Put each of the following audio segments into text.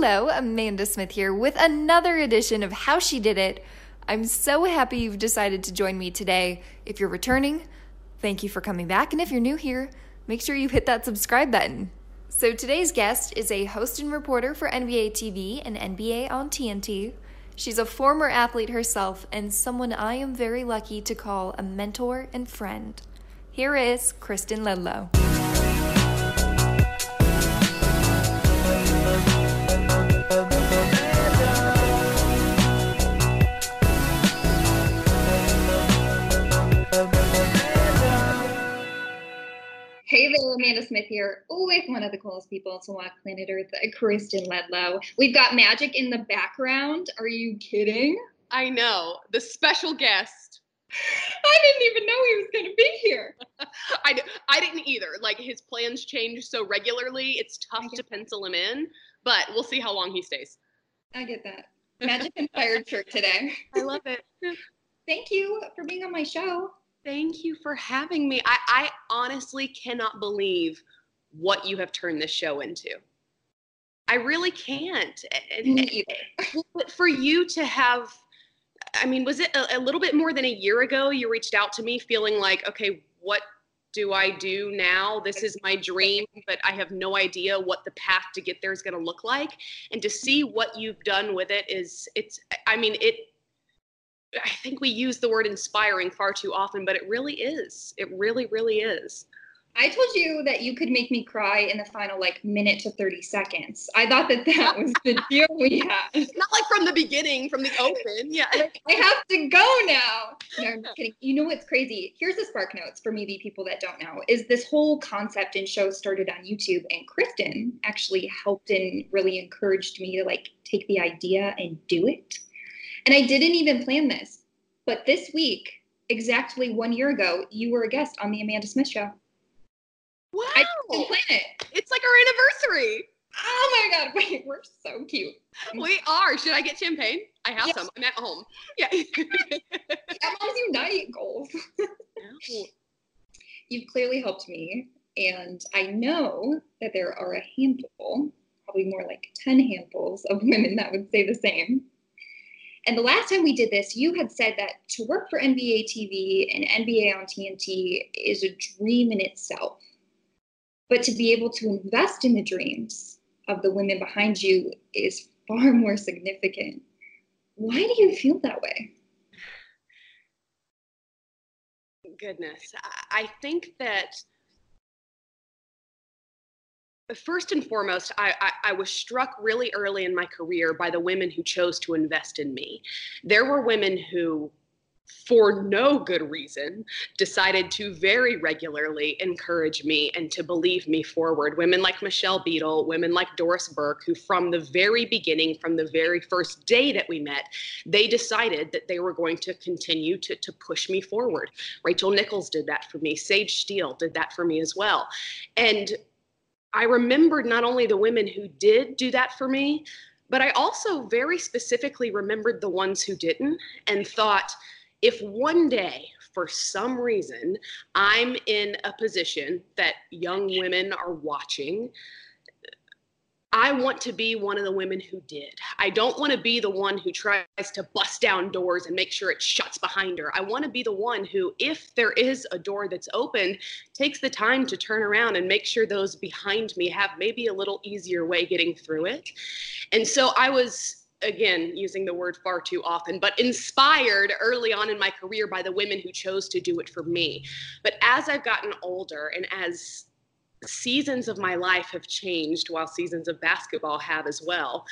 Hello, Amanda Smith here with another edition of How She Did It. I'm so happy you've decided to join me today. If you're returning, thank you for coming back. And if you're new here, make sure you hit that subscribe button. So today's guest is a host and reporter for NBA TV and NBA on TNT. She's a former athlete herself and someone I am very lucky to call a mentor and friend. Here is Kristen Ledlow. Hey there, Amanda Smith here with one of the coolest people to walk planet Earth, Kristen Ledlow. We've got magic in the background. Are you kidding? I know. The special guest. I didn't even know he was going to be here. I, I didn't either. Like his plans change so regularly, it's tough to pencil him in, but we'll see how long he stays. I get that. Magic inspired shirt today. I love it. Thank you for being on my show. Thank you for having me. I, I honestly cannot believe what you have turned this show into. I really can't. And, and, but for you to have, I mean, was it a, a little bit more than a year ago you reached out to me feeling like, okay, what do I do now? This is my dream, but I have no idea what the path to get there is going to look like. And to see what you've done with it is, it's, I mean, it, I think we use the word inspiring far too often, but it really is. It really, really is. I told you that you could make me cry in the final like minute to 30 seconds. I thought that that was the deal we had. Not like from the beginning, from the open. Yeah. I have to go now. No, I'm just kidding. You know what's crazy? Here's the spark notes for maybe people that don't know is this whole concept and show started on YouTube and Kristen actually helped and really encouraged me to like take the idea and do it. And I didn't even plan this, but this week, exactly one year ago, you were a guest on the Amanda Smith Show. Wow! I didn't plan it. It's like our anniversary. Oh my god! Wait, we're so cute. We are. Should I get champagne? I have yes. some. I'm at home. Yeah. Moms Unite goals. You've clearly helped me, and I know that there are a handful, probably more like ten handfuls of women that would say the same and the last time we did this, you had said that to work for NBA TV and NBA on TNT is a dream in itself. But to be able to invest in the dreams of the women behind you is far more significant. Why do you feel that way? Goodness. I think that first and foremost, I, I, I, was struck really early in my career by the women who chose to invest in me. There were women who, for no good reason, decided to very regularly encourage me and to believe me forward. Women like Michelle Beadle, women like Doris Burke, who from the very beginning, from the very first day that we met, they decided that they were going to continue to, to push me forward. Rachel Nichols did that for me. Sage Steele did that for me as well. And I remembered not only the women who did do that for me, but I also very specifically remembered the ones who didn't and thought if one day, for some reason, I'm in a position that young women are watching I want to be one of the women who did. I don't want to be the one who tries to bust down doors and make sure it shuts behind her. I want to be the one who, if there is a door that's opened, takes the time to turn around and make sure those behind me have maybe a little easier way getting through it. And so I was again using the word far too often but inspired early on in my career by the women who chose to do it for me but as i've gotten older and as seasons of my life have changed while seasons of basketball have as well.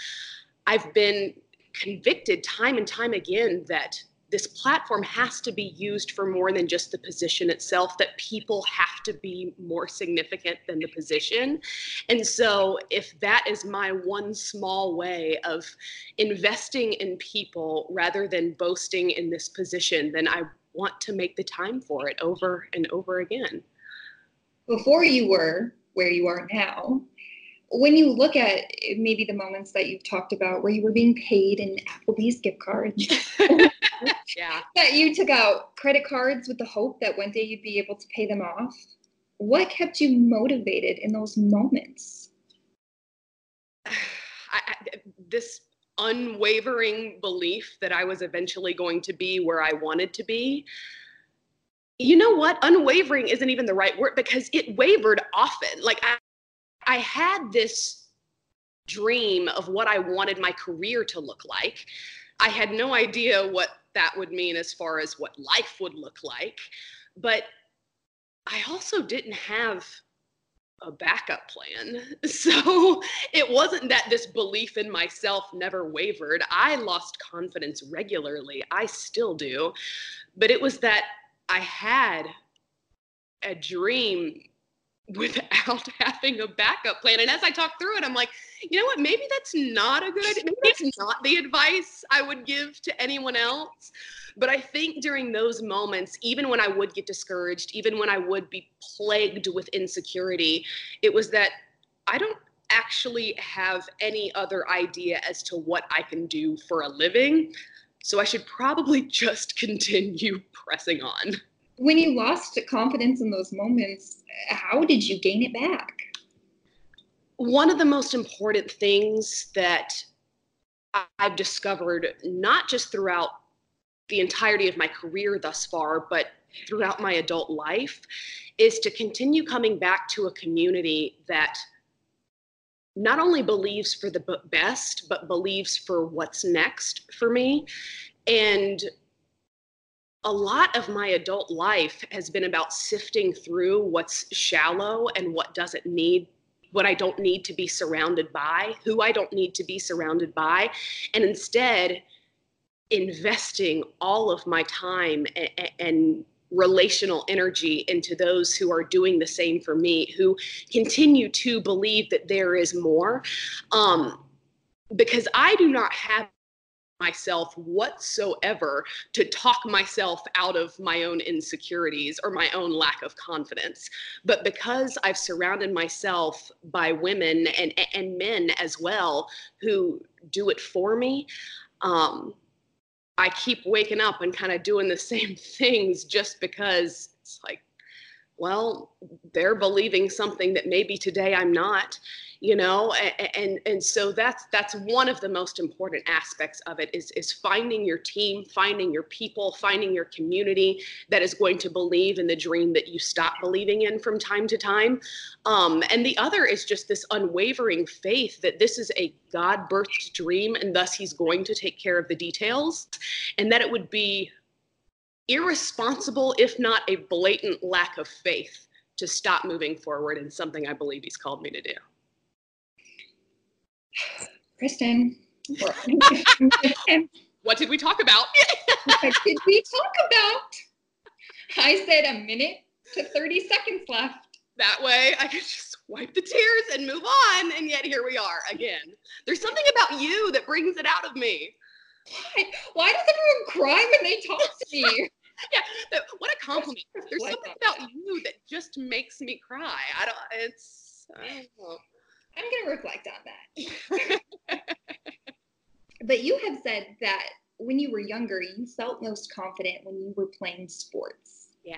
I've been convicted time and time again that this platform has to be used for more than just the position itself, that people have to be more significant than the position. And so, if that is my one small way of investing in people rather than boasting in this position, then I want to make the time for it over and over again before you were where you are now, when you look at maybe the moments that you've talked about where you were being paid in Applebee's gift cards, yeah, that you took out credit cards with the hope that one day you'd be able to pay them off, what kept you motivated in those moments? I, I, this unwavering belief that I was eventually going to be where I wanted to be. You know what? Unwavering isn't even the right word because it wavered often. Like I, I had this dream of what I wanted my career to look like. I had no idea what that would mean as far as what life would look like. But I also didn't have a backup plan. So it wasn't that this belief in myself never wavered. I lost confidence regularly. I still do. But it was that I had a dream without having a backup plan. And as I talk through it, I'm like, you know what? Maybe that's not a good idea. Maybe that's not the advice I would give to anyone else. But I think during those moments, even when I would get discouraged, even when I would be plagued with insecurity, it was that I don't actually have any other idea as to what I can do for a living. So I should probably just continue pressing on. When you lost confidence in those moments, how did you gain it back? One of the most important things that I've discovered, not just throughout the entirety of my career thus far, but throughout my adult life, is to continue coming back to a community that not only believes for the best, but believes for what's next for me. And a lot of my adult life has been about sifting through what's shallow and what doesn't need what I don't need to be surrounded by, who I don't need to be surrounded by, and instead investing all of my time and, and relational energy into those who are doing the same for me, who continue to believe that there is more. Um, because I do not have myself whatsoever to talk myself out of my own insecurities or my own lack of confidence. But because I've surrounded myself by women and, and men as well who do it for me, um, I keep waking up and kind of doing the same things just because it's like, well, they're believing something that maybe today I'm not you know and and so that's that's one of the most important aspects of it is is finding your team finding your people finding your community that is going to believe in the dream that you stop believing in from time to time. Um, and the other is just this unwavering faith that this is a god birthed dream and thus he's going to take care of the details and that it would be irresponsible if not a blatant lack of faith to stop moving forward in something I believe he's called me to do. Kristen, what did we talk about? what did we talk about? I said a minute to 30 seconds left. That way I could just wipe the tears and move on. And yet here we are again. There's something about you that brings it out of me. Why, Why does everyone cry when they talk to me? yeah, what a compliment. There's something about you that just makes me cry. I don't, it's, oh. I don't know. I'm going to reflect on that. but you have said that when you were younger, you felt most confident when you were playing sports. Yeah.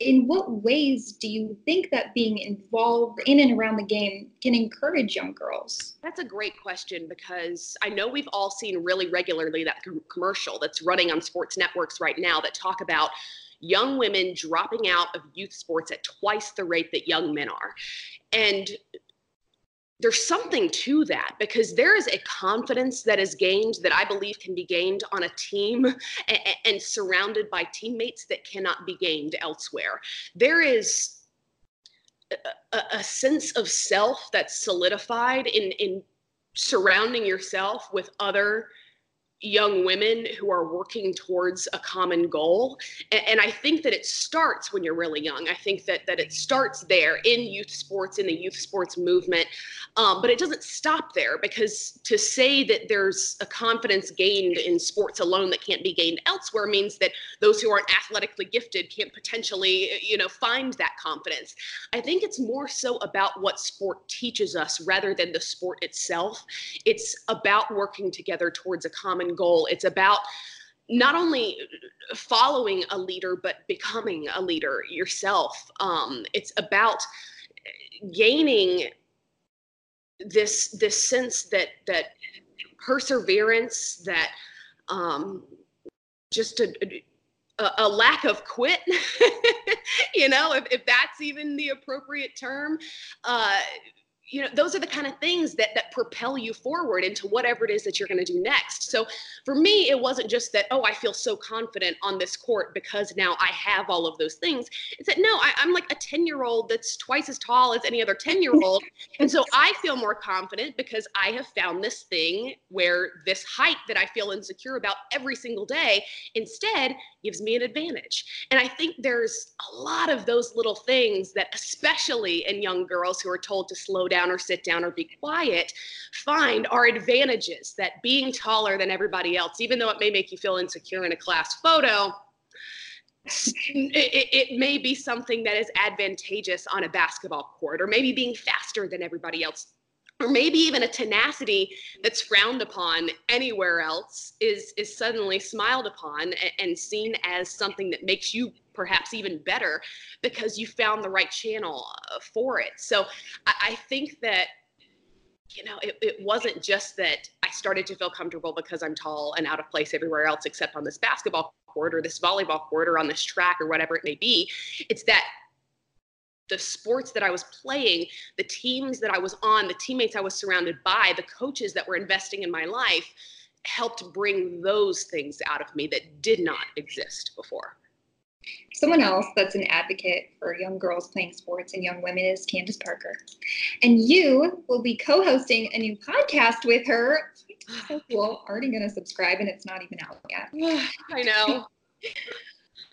In what ways do you think that being involved in and around the game can encourage young girls? That's a great question because I know we've all seen really regularly that com- commercial that's running on sports networks right now that talk about young women dropping out of youth sports at twice the rate that young men are. And there's something to that because there is a confidence that is gained that I believe can be gained on a team and, and, surrounded by teammates that cannot be gained elsewhere. There is a, a sense of self that's solidified in, in surrounding yourself with other young women who are working towards a common goal. And, and, i think that it starts when you're really young. I think that that it starts there in youth sports in the youth sports movement. Um, but it doesn't stop there because to say that there's a confidence gained in sports alone that can't be gained elsewhere means that those who aren't athletically gifted can't potentially you know find that confidence. I think it's more so about what sport teaches us rather than the sport itself. It's about working together towards a common goal. It's about not only following a leader, but becoming a leader yourself. Um, it's about gaining this this sense that that perseverance that um, just a, a, lack of quit you know if, if that's even the appropriate term uh, you know those are the kind of things that that propel you forward into whatever it is that you're going to do next. So for me it wasn't just that oh i feel so confident on this court because now i have all of those things. It's that no I, am like a 10 year old that's twice as tall as any other 10 year old and so i feel more confident because i have found this thing where this height that i feel insecure about every single day instead gives me an advantage. And i think there's a lot of those little things that especially in young girls who are told to slow down down or sit down or be quiet find are advantages that being taller than everybody else, even though it may make you feel insecure in a class photo, it, it, may be something that is advantageous on a basketball court, or maybe being faster than everybody else, or maybe even a tenacity that's frowned upon anywhere else is is suddenly smiled upon and, seen as something that makes you perhaps even better because you found the right channel uh, for it. So I, I think that you know, it, it wasn't just that I started to feel comfortable because I'm tall and out of place everywhere else except on this basketball court or this volleyball court or on this track or whatever it may be. It's that the sports that I was playing, the teams that I was on, the teammates I was surrounded by, the coaches that were investing in my life helped bring those things out of me that did not exist before. Someone else that's an advocate for young girls playing sports and young women is Candace Parker. And you will be co hosting a new podcast with her. So cool. Already going to subscribe, and it's not even out yet. I know.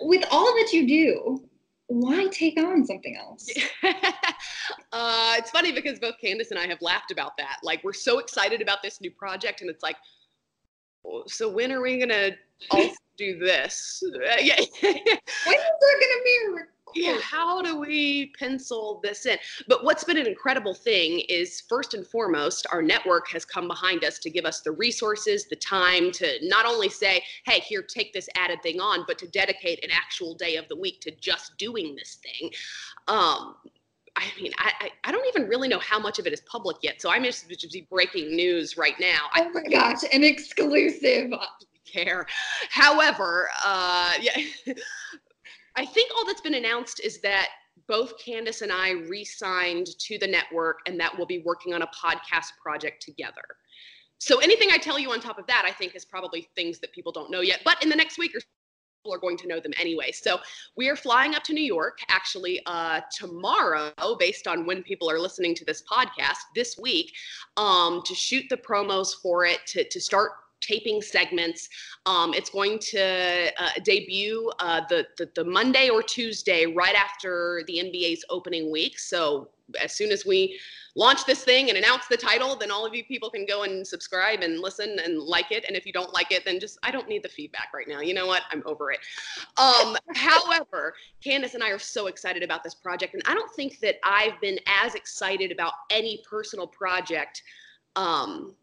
with all that you do, why take on something else? uh, it's funny because both Candace and I have laughed about that. Like, we're so excited about this new project, and it's like, so when are we going to also do this. Uh, yeah. when is there going to be a? Yeah, how do we pencil this in? But what's been an incredible thing is first and foremost, our network has come behind us to give us the resources, the time to not only say, hey, here, take this added thing on, but to dedicate an actual day of the week to just doing this thing. Um, I mean, I, I, don't even really know how much of it is public yet. So I'm just, just be breaking news right now. Oh my gosh, an exclusive care. However, uh, yeah, I think all that's been announced is that both Candace and I re-signed to the network, and that we'll be working on a podcast project together. So anything I tell you on top of that, I think, is probably things that people don't know yet. But in the next week or people are going to know them anyway. So we are flying up to New York actually uh, tomorrow, based on when people are listening to this podcast this week, um, to shoot the promos for it, to, to start taping segments. Um, it's going to uh, debut uh, the, the, the Monday or Tuesday right after the NBA's opening week. So as soon as we launch this thing and announce the title, then all of you people can go and subscribe and listen and like it. And if you don't like it, then just I don't need the feedback right now. You know what? I'm over it. Um, however, Candace and I are so excited about this project, and I don't think that I've been as excited about any personal project. Um,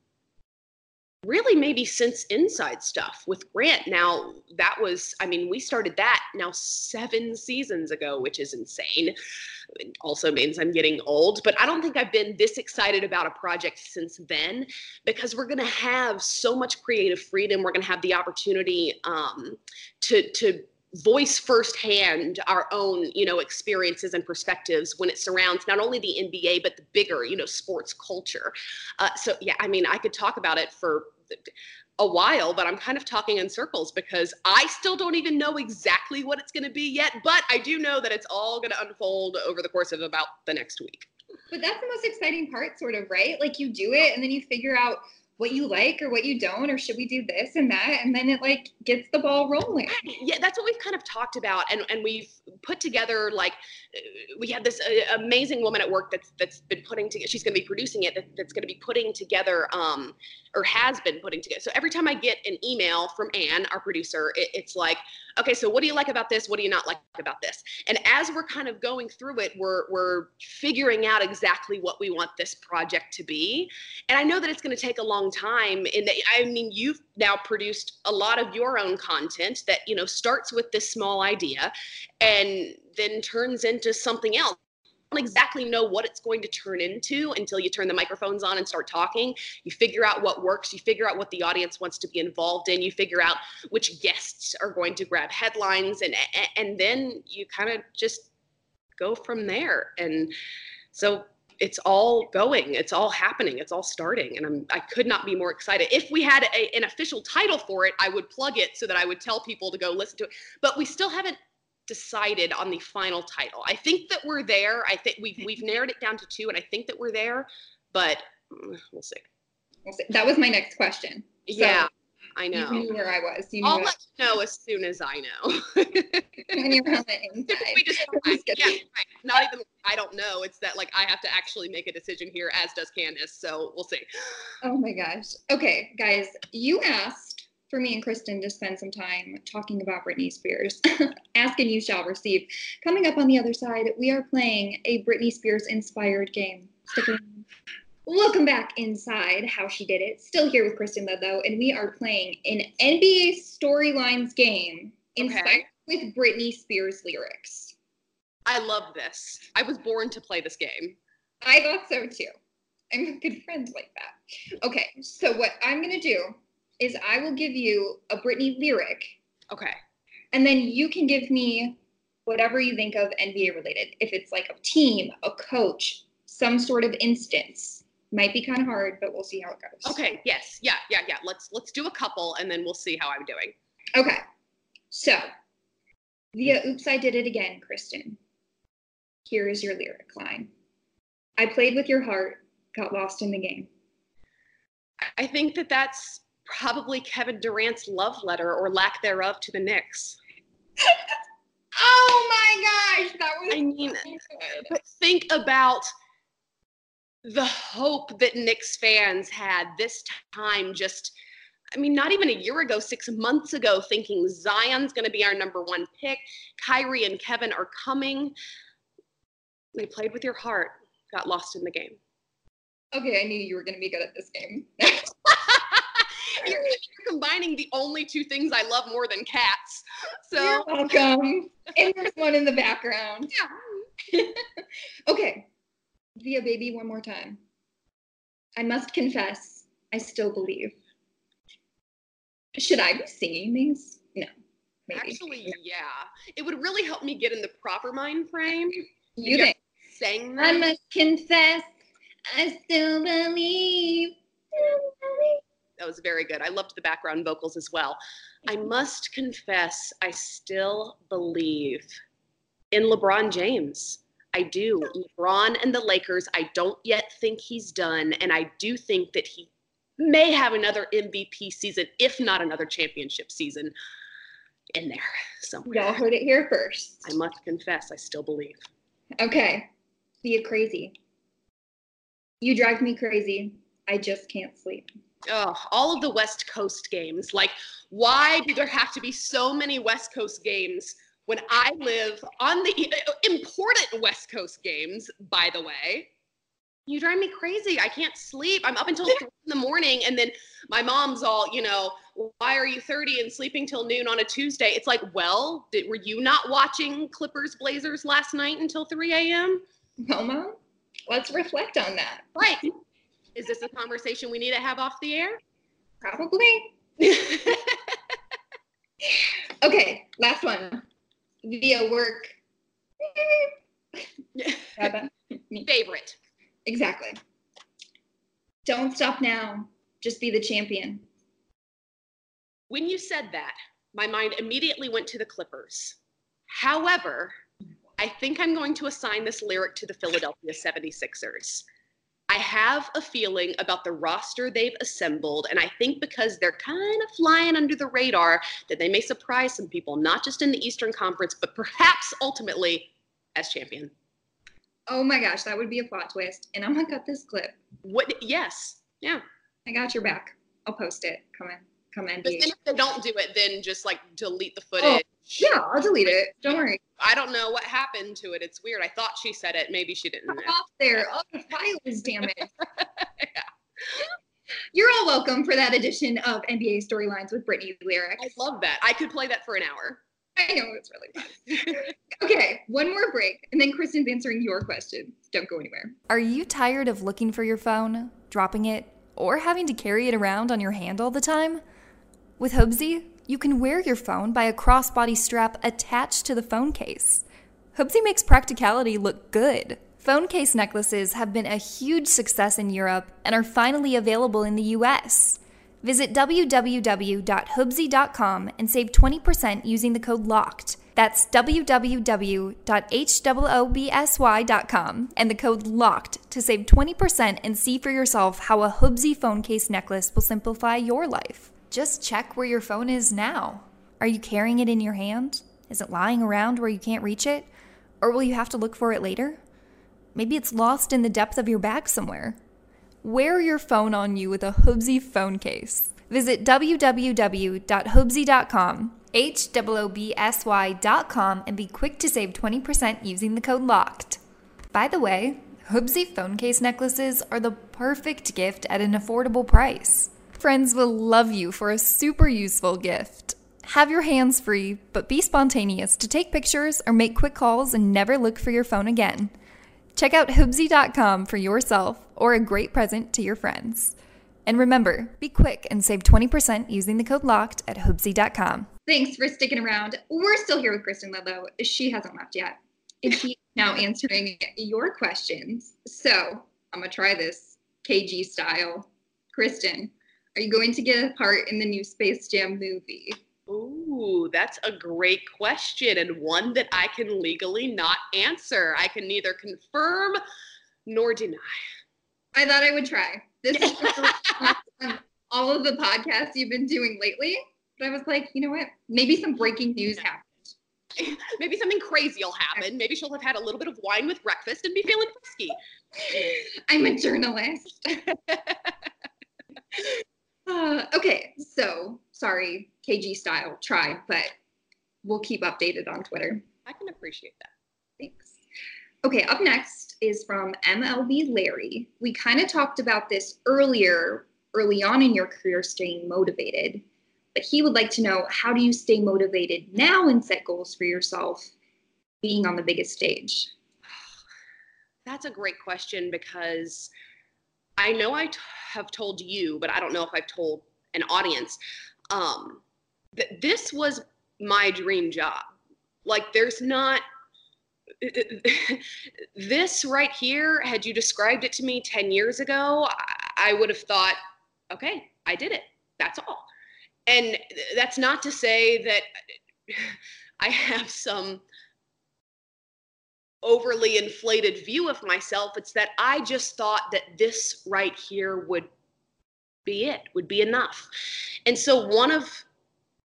really maybe since inside stuff with grant now that was i mean we started that now seven seasons ago which is insane. It also means i'm getting old but i don't think i've been this excited about a project since then because we're going to have so much creative freedom. We're going to have the opportunity um, to to voice firsthand our own you know experiences and perspectives when it surrounds not only the nba but the bigger you know sports culture. Uh, so yeah i mean i could talk about it for a while, but I'm kind of talking in circles because I still don't even know exactly what it's going to be yet. But I do know that it's all going to unfold over the course of about the next week. But that's the most exciting part, sort of, right? Like you do it and then you figure out what you like or what you don't or should we do this and that and then it like gets the ball rolling yeah that's what we've kind of talked about and and we've put together like uh, we have this uh, amazing woman at work that's that's been putting together she's going to be producing it that, that's going to be putting together um or has been putting together so every time i get an email from anne our producer it, it's like okay, so what do you like about this? What do you not like about this? And as we're kind of going through it, we're we're figuring out exactly what we want this project to be. And I know that it's going to take a long time. and I mean, you've now produced a lot of your own content that you know starts with this small idea, and then turns into something else You don't exactly know what it's going to turn into until you turn the microphones on and start talking. You figure out what works, you figure out what the audience wants to be involved in, you figure out which guests are going to grab headlines and and then you kind of just go from there. And so it's all going it's all happening it's all starting and i'm i could not be more excited if we had a, an official title for it i would plug it so that i would tell people to go listen to it but we still haven't decided on the final title. I think that we're there. I think we've we've narrowed it down to two, and I think that we're there, but mm, we'll see. We'll see. That was my next question. So yeah, I know. You knew where I was. You I'll let you know as soon as I know. you're on the inside. We just, yeah, right. Not even I don't know. It's that like I have to actually make a decision here, as does Candace. So we'll see. Oh my gosh. Okay, guys, you asked for me and Kristen to spend some time talking about Britney Spears. Ask and you shall receive. Coming up on the other side, we are playing a Britney Spears inspired game. Welcome back inside How She Did It. Still here with Kristen Ledlow, and we are playing an NBA storylines game inspired okay. with Britney Spears lyrics. I love this. I was born to play this game. I thought so too. I'm a good friends like that. Okay, so what I'm gonna do is I will give you a Britney lyric. Okay. And then you can give me whatever you think of NBA related. If it's like a team, a coach, some sort of instance. Might be kind of hard, but we'll see how it goes. Okay. Yes. Yeah. Yeah. Yeah. Let's let's do a couple, and then we'll see how I'm doing. Okay. So, via "Oops, I Did It Again," Kristen. Here is your lyric line. I played with your heart, got lost in the game. I think that that's probably Kevin Durant's love letter or lack thereof to the Knicks. oh my gosh, that was I mean, but think about the hope that Knicks fans had this time just I mean, not even a year ago, six months ago, thinking Zion's going to be our number one pick. Kyrie and Kevin are coming. They played with your heart, got lost in the game. Okay, I knew you were going to be good at this game. combining the only two things I love more than cats. So you're welcome. and there's one in the background. Yeah. okay. Via baby one more time. I must confess, I still believe. Should I be singing these? No. Maybe. Actually, yeah. It would really help me get in the proper mind frame. You think? Sang that? I must confess, I still believe. That was very good. I loved the background vocals as well. I must confess, I still believe in LeBron James. I do. LeBron and the Lakers, I don't yet think he's done. And I do think that he may have another MVP season, if not another championship season in there somewhere. Y'all heard it here first. I must confess, I still believe. Okay. Be it crazy. You drive me crazy. I just can't sleep oh, all of the West Coast games. Like, why do there have to be so many West Coast games when I live on the uh, important West Coast games, by the way? You drive me crazy. I can't sleep. I'm up until three in the morning, and then my mom's all, you know, why are you 30 and sleeping till noon on a Tuesday? It's like, well, did, were you not watching Clippers Blazers last night until 3 a.m.? No, mom. Let's reflect on that. Right. Is this a conversation we need to have off the air? Probably. okay, last one. Via work. Favorite. Exactly. Don't stop now. Just be the champion. When you said that, my mind immediately went to the Clippers. However, I think I'm going to assign this lyric to the Philadelphia 76ers. I have a feeling about the roster they've assembled, and I think because they're kind of flying under the radar, that they may surprise some people, not just in the Eastern Conference, but perhaps ultimately as champion. Oh my gosh, that would be a plot twist. And oh I'm gonna cut this clip. What? Yes. Yeah. I got your back. I'll post it. Come in. Come in. But then if they don't do it, then just like delete the oh, footage. Oh, yeah, I'll delete it. Don't worry. I don't know what happened to it. It's weird. I thought she said it. Maybe she didn't. Off there. Oh, the file is damaged. yeah. You're all welcome for that edition of NBA Storylines with Britney Lyric. I love that. I could play that for an hour. I know it's really fun. okay, one more break, and then Kristen's answering your question. Don't go anywhere. Are you tired of looking for your phone, dropping it, or having to carry it around on your hand all the time? With Hoobsy, you can wear your phone by a crossbody strap attached to the phone case. Hoobsy makes practicality look good. Phone case necklaces have been a huge success in Europe and are finally available in the US. Visit www.hoobsy.com and save 20% using the code LOCKED. That's www.hoobsy.com and the code LOCKED to save 20% and see for yourself how a Hoobsy phone case necklace will simplify your life. Just check where your phone is now. Are you carrying it in your hand? Is it lying around where you can't reach it? Or will you have to look for it later? Maybe it's lost in the depth of your bag somewhere. Wear your phone on you with a Hoobsy phone case. Visit www.hoobsy.com, H-O-O-B-S-Y.com, and be quick to save 20% using the code LOCKED. By the way, Hoobsy phone case necklaces are the perfect gift at an affordable price. Friends will love you for a super useful gift. Have your hands free, but be spontaneous to take pictures or make quick calls and never look for your phone again. Check out Hoobsy.com for yourself or a great present to your friends. And remember, be quick and save 20% using the code LOCKED at Hoobsy.com. Thanks for sticking around. We're still here with Kristen Ledlow. She hasn't left yet. And she's now answering your questions. So I'm going to try this KG style. Kristen, are you going to get a part in the new Space Jam movie? Ooh, that's a great question and one that I can legally not answer. I can neither confirm nor deny. I thought I would try. This is all of the podcasts you've been doing lately. But I was like, you know what? Maybe some breaking news happened. Maybe something crazy will happen. Maybe she'll have had a little bit of wine with breakfast and be feeling frisky. I'm a journalist. Uh, okay, so sorry, KG style, try, but we'll keep updated on Twitter. I can appreciate that. Thanks. Okay, up next is from MLB Larry. We kind of talked about this earlier, early on in your career, staying motivated. But he would like to know how do you stay motivated now and set goals for yourself being on the biggest stage? That's a great question because I know I t- have told you, but I don't know if I've told an audience. Um, th- this was my dream job. Like, there's not this right here, had you described it to me 10 years ago, I would have thought, okay, I did it. That's all. And that's not to say that I have some overly inflated view of myself. It's that I just thought that this right here would be it, would be enough. And so one of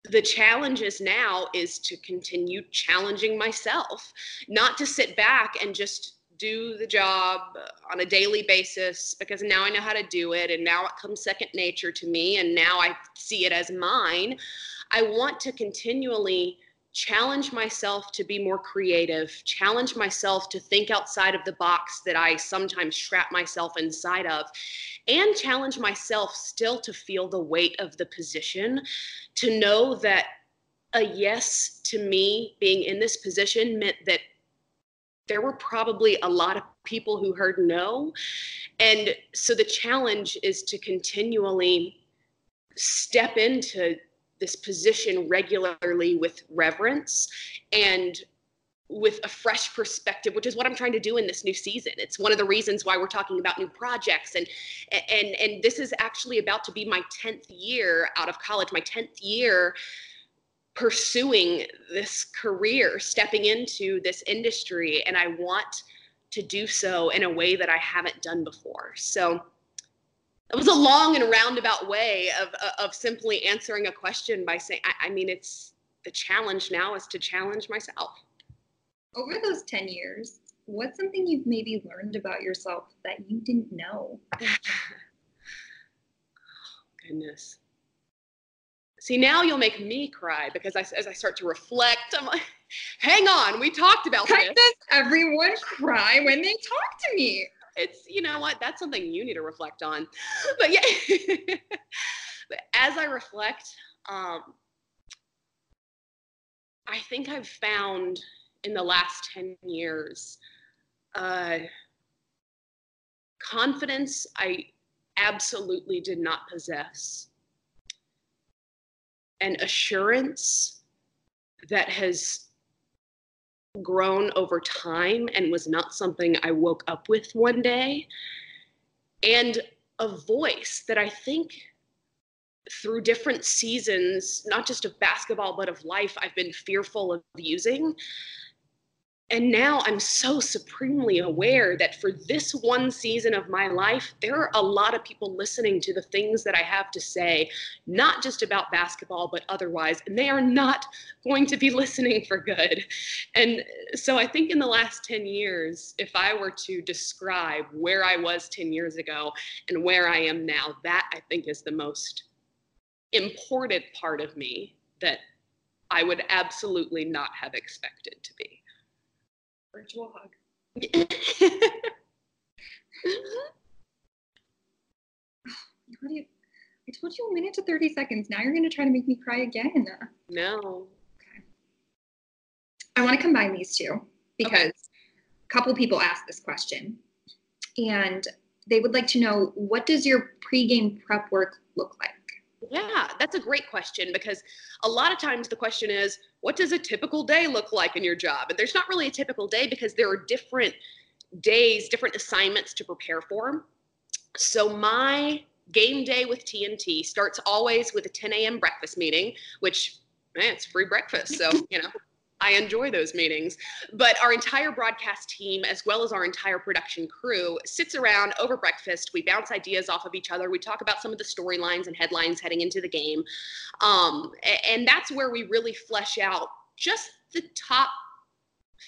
the challenges now is to continue challenging myself, not to sit back and just do the job on a daily basis because now I know how to do it and now it comes second nature to me and now I see it as mine. I want to continually challenge myself to be more creative, challenge myself to think outside of the box that I sometimes trap myself inside of, and challenge myself still to feel the weight of the position, to know that a yes to me being in this position meant that there were probably a lot of people who heard no. And so the challenge is to continually step into this position regularly with reverence and with a fresh perspective which is what i'm trying to do in this new season. It's one of the reasons why we're talking about new projects. And and and this is actually about to be my 10th year out of college my 10th year pursuing this career stepping into this industry. And i want to do so in a way that i haven't done before. So it was a long and roundabout way of, uh, of simply answering a question by saying, I, I mean, it's the challenge now is to challenge myself. Over those 10 years, what's something you've maybe learned about yourself that you didn't know? Goodness. See, now you'll make me cry because I, as I start to reflect, I'm like, hang on, we talked about this. Does everyone cry when they talk to me? It's you know what that's something you need to reflect on. But yeah but as i reflect um I think I've found in the last 10 years uh, confidence I absolutely did not possess, and assurance that has grown over time and was not something I woke up with one day, and a voice that I think through different seasons, not just of basketball, but of life, I've been fearful of using. And now I'm so supremely aware that for this one season of my life, there are a lot of people listening to the things that I have to say, not just about basketball, but otherwise. And they are not going to be listening for good. And so I think in the last 10 years, if I were to describe where I was 10 years ago and where I am now, that I think is the most important part of me that I would absolutely not have expected to be. Virtual hug. I told you a minute to 30 seconds. Now you're going to try to make me cry again. No. Okay. I want to combine these two because okay. a couple people asked this question. And they would like to know what does your pregame prep work look like? Yeah, that's a great question because a lot of times the question is, what does a typical day look like in your job? And there's not really a typical day because there are different days, different assignments to prepare for. So my game day with TNT starts always with a 10 a.m. breakfast meeting, which man, it's free breakfast. So, you know, I enjoy those meetings. But our entire broadcast team, as well as our entire production crew, sits around over breakfast. We bounce ideas off of each other. We talk about some of the storylines and headlines heading into the game. Um, and that's where we really flesh out just the top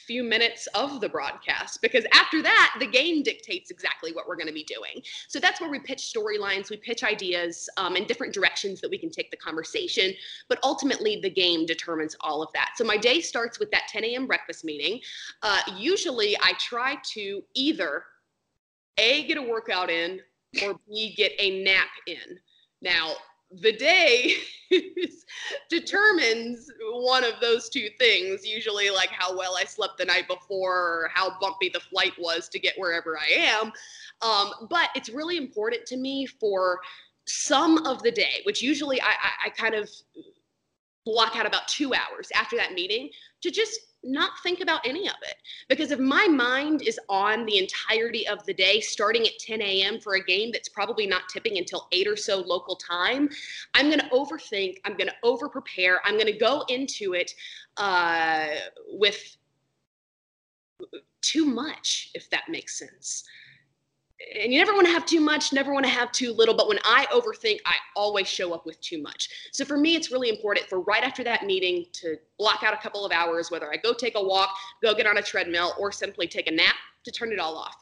few minutes of the broadcast because after that the game dictates exactly what we're going to be doing. So that's where we pitch storylines we pitch ideas um, and different directions that we can take the conversation but ultimately the game determines all of that. So my day starts with that 10 a.m breakfast meeting. Uh, usually i try to either a get a workout in or b get a nap in. Now the day determines one of those two things usually like how well i slept the night before or how bumpy the flight was to get wherever i am. Um, but it's really important to me for some of the day which usually I, I, I kind of block out about two hours after that meeting to just not think about any of it. Because if my mind is on the entirety of the day, starting at 10 a.m. for a game that's probably not tipping until 8 or so local time, I'm going to overthink. I'm going to over prepare. I'm going to go into it uh, with too much, if that makes sense and you never want to have too much, never want to have too little. But when I overthink, I always show up with too much. So for me, it's really important for right after that meeting to block out a couple of hours, whether I go take a walk, go get on a treadmill, or simply take a nap to turn it all off.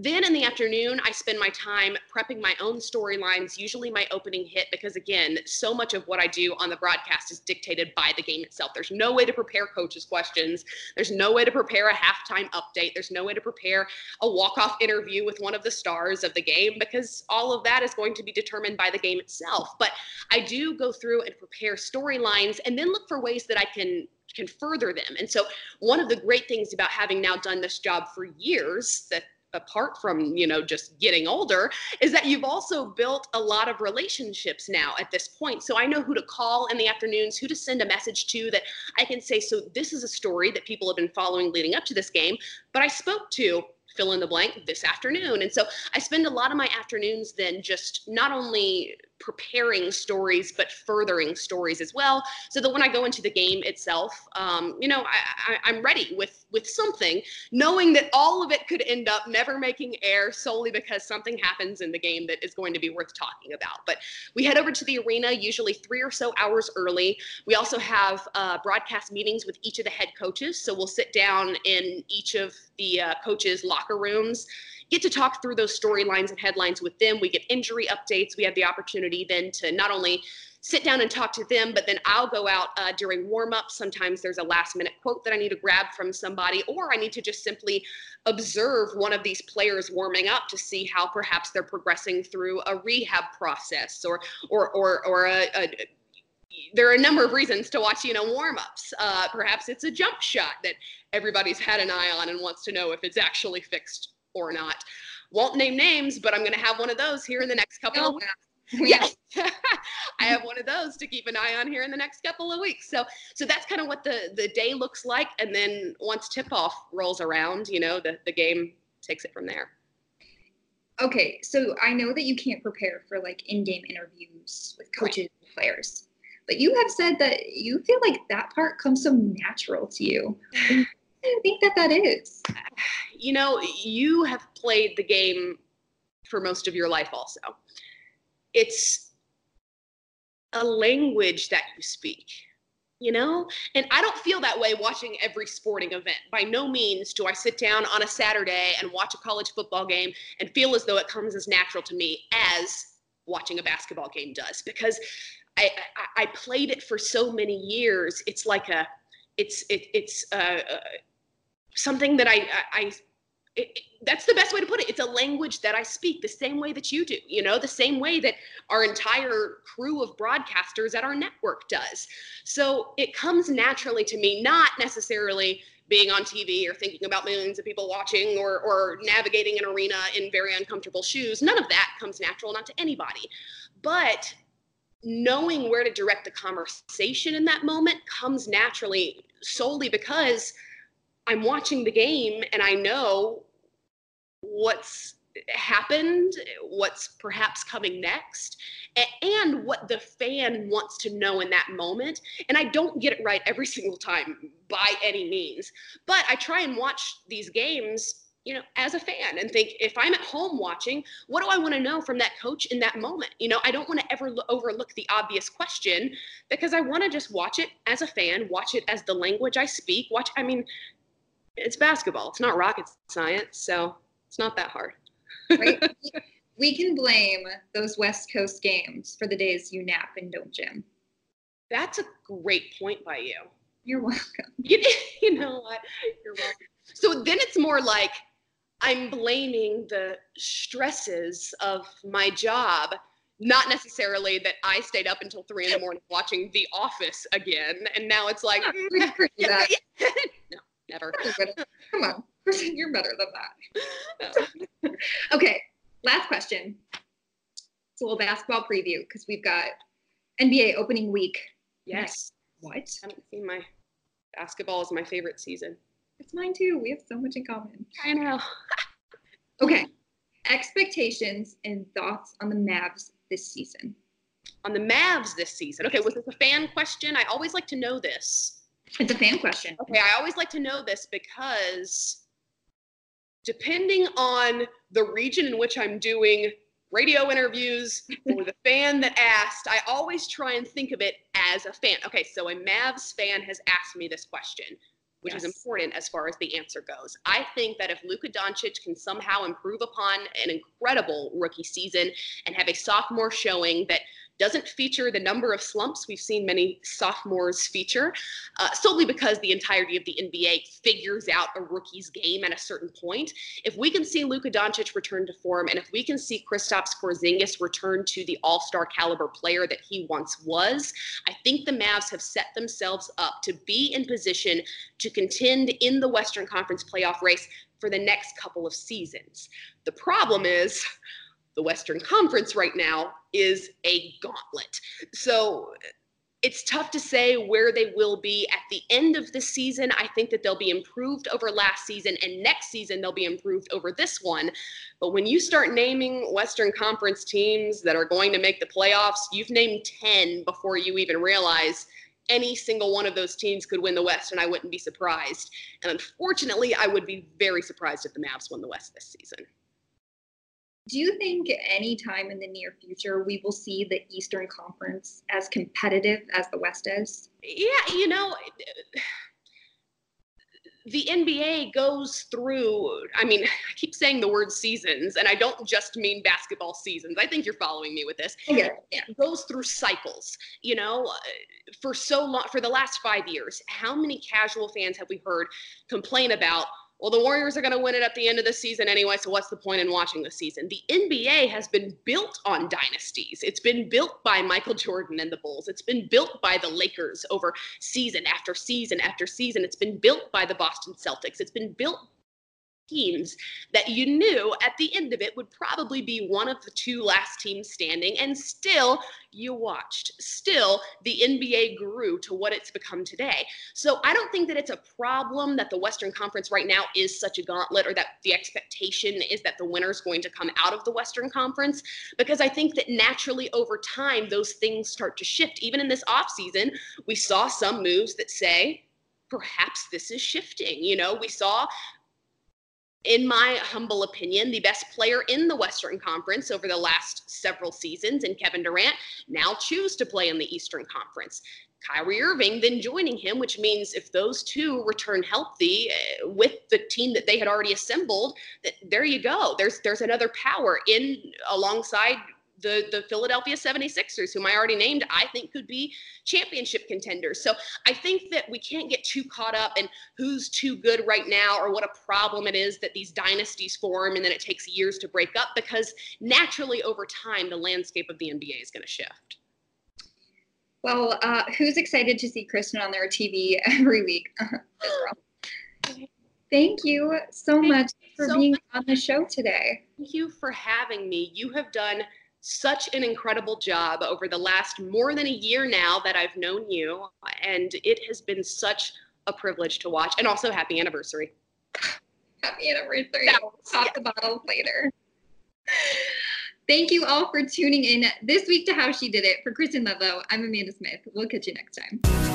Then in the afternoon, I spend my time prepping my own storylines, usually my opening hit, because again, so much of what I do on the broadcast is dictated by the game itself. There's no way to prepare coaches' questions. There's no way to prepare a halftime update. There's no way to prepare a walk-off interview with one of the stars of the game because all of that is going to be determined by the game itself. But I do go through and prepare storylines and then look for ways that I can can further them. And so one of the great things about having now done this job for years that apart from you know just getting older is that you've also built a lot of relationships now at this point so i know who to call in the afternoons who to send a message to that i can say so this is a story that people have been following leading up to this game but i spoke to fill in the blank this afternoon. And so I spend a lot of my afternoons then just not only preparing stories, but furthering stories as well. So that when I go into the game itself, um, you know, I, am ready with with something, knowing that all of it could end up never making air solely because something happens in the game that is going to be worth talking about. But we head over to the arena usually three or so hours early. We also have uh, broadcast meetings with each of the head coaches. So we'll sit down in each of the uh, coaches' locker rooms get to talk through those storylines and headlines with them. We get injury updates. We have the opportunity then to not only sit down and talk to them, but then I'll go out uh, during warm up. Sometimes there's a last minute quote that I need to grab from somebody, or I need to just simply observe one of these players warming up to see how perhaps they're progressing through a rehab process or or or or a, a there are a number of reasons to watch, you know, warm-ups. Uh, perhaps it's a jump shot that everybody's had an eye on and wants to know if it's actually fixed or not. Won't name names, but I'm going to have one of those here in the next couple oh, of weeks. Yes, I have one of those to keep an eye on here in the next couple of weeks. So, so that's kind of what the the day looks like. And then once tip off rolls around, you know, the the game takes it from there. Okay, so I know that you can't prepare for like in-game interviews with coaches right. and players, but you have said that you feel like that part comes so natural to you. you think that that is? You know, you have played the game for most of your life, also. It's a language that you speak you know? And I don't feel that way watching every sporting event. By no means do I sit down on a Saturday and watch a college football game and feel as though it comes as natural to me as watching a basketball game does because I, I, I played it for so many years. It's like a, it's, it, it's uh, uh, something that I, I, it, it, that's the best way to put it. It's a language that I speak the same way that you do, you know, the same way that our entire crew of broadcasters at our network does. So it comes naturally to me, not necessarily being on TV or thinking about millions of people watching or, or navigating an arena in very uncomfortable shoes. None of that comes natural, not to anybody. But knowing where to direct the conversation in that moment comes naturally solely because I'm watching the game and I know what's happened, what's perhaps coming next, and what the fan wants to know in that moment. And I don't get it right every single time by any means, but I try and watch these games you know, as a fan and think if I'm at home watching, what do I want to know from that coach in that moment? You know, I don't want to ever lo- overlook the obvious question because I want to just watch it as a fan, watch it as the language I speak. Watch, I mean, it's basketball, it's not rocket science. So it's not that hard. right? We can blame those West Coast games for the days you nap and don't gym. That's a great point by you. You're welcome. You, you know what? You're welcome. So then it's more like I'm blaming the stresses of my job, not necessarily that I stayed up until three in the morning watching The Office again. And now it's like, mm, yeah, no, never. Come on. You're better than that. okay, last question. It's a little basketball preview because we've got NBA opening week. Yes. What? I haven't seen my basketball is my favorite season. It's mine too. We have so much in common. I know. okay. Expectations and thoughts on the Mavs this season. On the Mavs this season. Okay, was this a fan question? I always like to know this. It's a fan question. Okay, I always like to know this because depending on the region in which I'm doing radio interviews or the fan that asked, I always try and think of it as a fan. Okay, so a Mavs fan has asked me this question, which yes. is important as far as the answer goes. I think that if Luka Doncic can somehow improve upon an incredible rookie season and have a sophomore showing that doesn't feature the number of slumps we've seen many sophomores feature, uh, solely because the entirety of the NBA figures out a rookie's game at a certain point. If we can see Luka Doncic return to form, and if we can see Kristaps Porzingis return to the All-Star caliber player that he once was, I think the Mavs have set themselves up to be in position to contend in the Western Conference playoff race for the next couple of seasons. The problem is the Western Conference right now is a gauntlet. So it's tough to say where they will be at the end of the season. I think that they'll be improved over last season, and next season they'll be improved over this one. But when you start naming Western Conference teams that are going to make the playoffs, you've named 10 before you even realize any single one of those teams could win the West, and I wouldn't be surprised. And unfortunately, I would be very surprised if the Mavs won the West this season. Do you think any time in the near future we will see the Eastern Conference as competitive as the West is? Yeah, you know, the NBA goes through, I mean, I keep saying the word seasons, and I don't just mean basketball seasons. I think you're following me with this. Yeah. It goes through cycles, you know, for so long, for the last five years. How many casual fans have we heard complain about well, the Warriors are going to win it at the end of the season anyway, so what's the point in watching the season? The NBA has been built on dynasties. It's been built by Michael Jordan and the Bulls. It's been built by the Lakers over season after season after season. It's been built by the Boston Celtics. It's been built teams that you knew at the end of it would probably be one of the two last teams standing, and still you watched. Still, the NBA grew to what it's become today. So I don't think that it's a problem that the Western Conference right now is such a gauntlet or that the expectation is that the winner is going to come out of the Western Conference, because I think that naturally over time, those things start to shift. Even in this offseason, we saw some moves that say, perhaps this is shifting. You know, we saw in my humble opinion, the best player in the Western Conference over the last several seasons, and Kevin Durant now choose to play in the Eastern Conference. Kyrie Irving then joining him, which means if those two return healthy uh, with the team that they had already assembled, there you go. There's there's another power in alongside the the Philadelphia 76ers, whom I already named, I think could be championship contenders. So I think that we can't get too caught up in who's too good right now or what a problem it is that these dynasties form and then it takes years to break up because naturally over time the landscape of the NBA is going to shift. Well, uh, who's excited to see Kristen on their TV every week? Thank you so Thank much for so being much. on the show today. Thank you for having me. You have done such an incredible job over the last more than a year now that I've known you. And it has been such a privilege to watch. And also, happy anniversary. Happy anniversary. Pop yeah. the bottles later. Thank you all for tuning in this week to How She Did It. For Kristen Ledlow, I'm Amanda Smith. We'll catch you next time.